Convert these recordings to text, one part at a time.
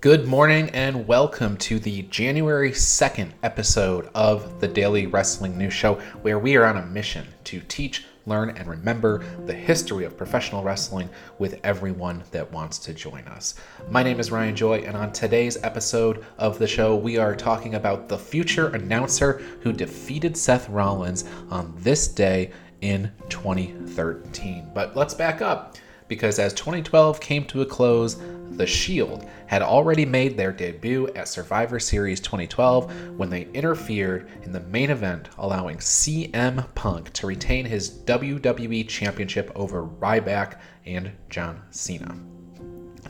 Good morning and welcome to the January 2nd episode of the Daily Wrestling News Show, where we are on a mission to teach, learn, and remember the history of professional wrestling with everyone that wants to join us. My name is Ryan Joy, and on today's episode of the show, we are talking about the future announcer who defeated Seth Rollins on this day in 2013. But let's back up because as 2012 came to a close, The Shield had already made their debut at Survivor Series 2012 when they interfered in the main event, allowing CM Punk to retain his WWE Championship over Ryback and John Cena.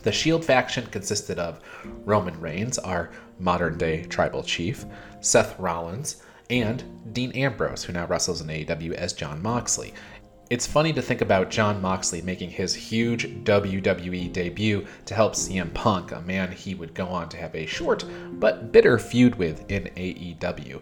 The Shield faction consisted of Roman Reigns, our modern day tribal chief, Seth Rollins, and Dean Ambrose, who now wrestles in AEW as Jon Moxley. It's funny to think about Jon Moxley making his huge WWE debut to help CM Punk, a man he would go on to have a short but bitter feud with in AEW.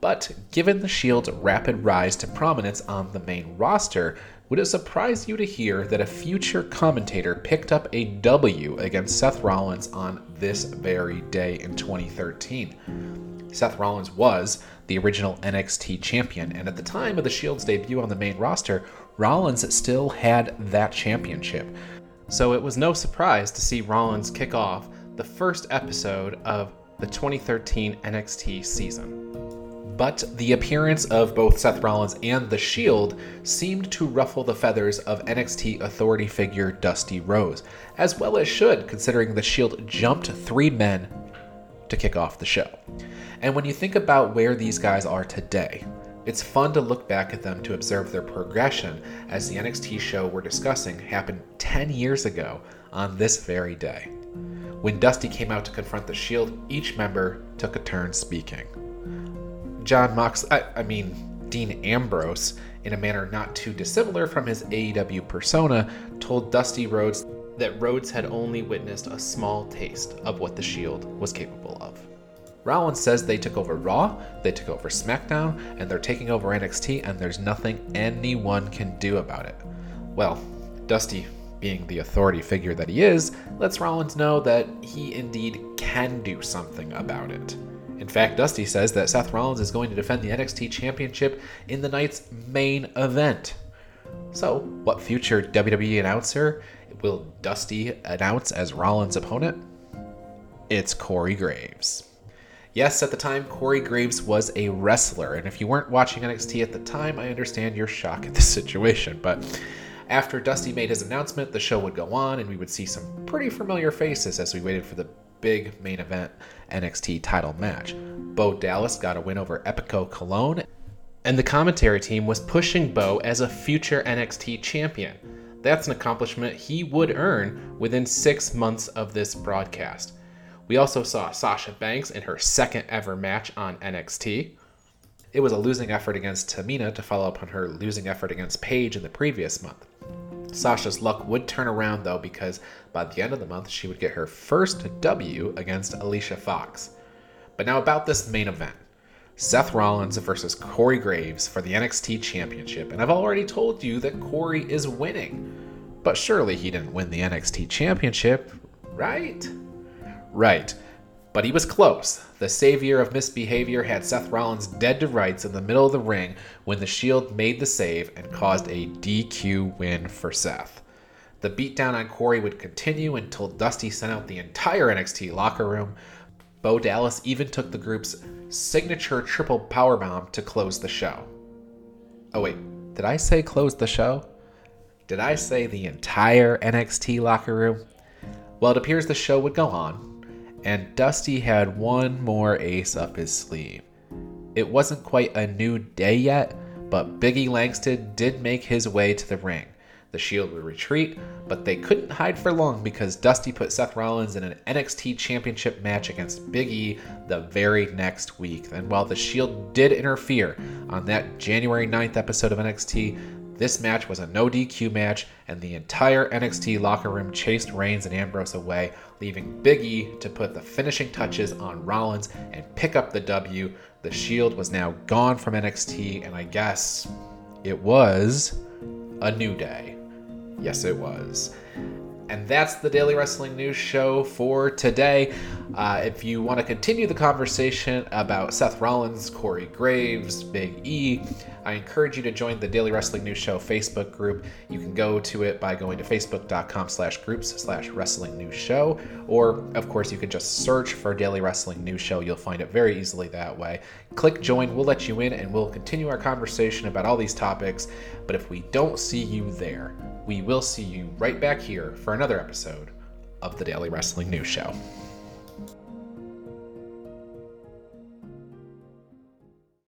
But given the Shield's rapid rise to prominence on the main roster, would it surprise you to hear that a future commentator picked up a W against Seth Rollins on this very day in 2013? Seth Rollins was the original NXT champion, and at the time of the Shield's debut on the main roster, Rollins still had that championship. So it was no surprise to see Rollins kick off the first episode of the 2013 NXT season. But the appearance of both Seth Rollins and The Shield seemed to ruffle the feathers of NXT authority figure Dusty Rhodes, as well as should, considering The Shield jumped three men to kick off the show. And when you think about where these guys are today, it's fun to look back at them to observe their progression as the NXT show we're discussing happened 10 years ago on this very day. When Dusty came out to confront the Shield, each member took a turn speaking. Jon Mox, I, I mean, Dean Ambrose, in a manner not too dissimilar from his AEW persona, told Dusty Rhodes that Rhodes had only witnessed a small taste of what the Shield was capable of. Rollins says they took over Raw, they took over SmackDown, and they're taking over NXT, and there's nothing anyone can do about it. Well, Dusty, being the authority figure that he is, lets Rollins know that he indeed can do something about it. In fact, Dusty says that Seth Rollins is going to defend the NXT Championship in the night's main event. So, what future WWE announcer will Dusty announce as Rollins' opponent? It's Corey Graves. Yes, at the time, Corey Graves was a wrestler, and if you weren't watching NXT at the time, I understand your shock at the situation. But after Dusty made his announcement, the show would go on, and we would see some pretty familiar faces as we waited for the big main event NXT title match. Bo Dallas got a win over Epico Colón, and the commentary team was pushing Bo as a future NXT champion. That's an accomplishment he would earn within six months of this broadcast. We also saw Sasha Banks in her second ever match on NXT. It was a losing effort against Tamina to follow up on her losing effort against Paige in the previous month. Sasha's luck would turn around though because by the end of the month she would get her first W against Alicia Fox. But now about this main event. Seth Rollins versus Corey Graves for the NXT Championship, and I've already told you that Corey is winning. But surely he didn't win the NXT Championship, right? Right. But he was close. The savior of misbehavior had Seth Rollins dead to rights in the middle of the ring when the Shield made the save and caused a DQ win for Seth. The beatdown on Corey would continue until Dusty sent out the entire NXT locker room. Bo Dallas even took the group's signature triple powerbomb to close the show. Oh, wait, did I say close the show? Did I say the entire NXT locker room? Well, it appears the show would go on, and Dusty had one more ace up his sleeve. It wasn't quite a new day yet, but Biggie Langston did make his way to the ring. The Shield would retreat, but they couldn't hide for long because Dusty put Seth Rollins in an NXT Championship match against Big E the very next week. And while the Shield did interfere on that January 9th episode of NXT, this match was a no DQ match, and the entire NXT locker room chased Reigns and Ambrose away, leaving Big E to put the finishing touches on Rollins and pick up the W. The Shield was now gone from NXT, and I guess it was a new day. Yes, it was. And that's the Daily Wrestling News Show for today. Uh, if you want to continue the conversation about Seth Rollins, Corey Graves, Big E, I encourage you to join the Daily Wrestling News Show Facebook group. You can go to it by going to facebook.com slash groups slash wrestling news show. Or, of course, you can just search for Daily Wrestling News Show. You'll find it very easily that way. Click join, we'll let you in, and we'll continue our conversation about all these topics. But if we don't see you there, we will see you right back here for another episode of the Daily Wrestling News Show.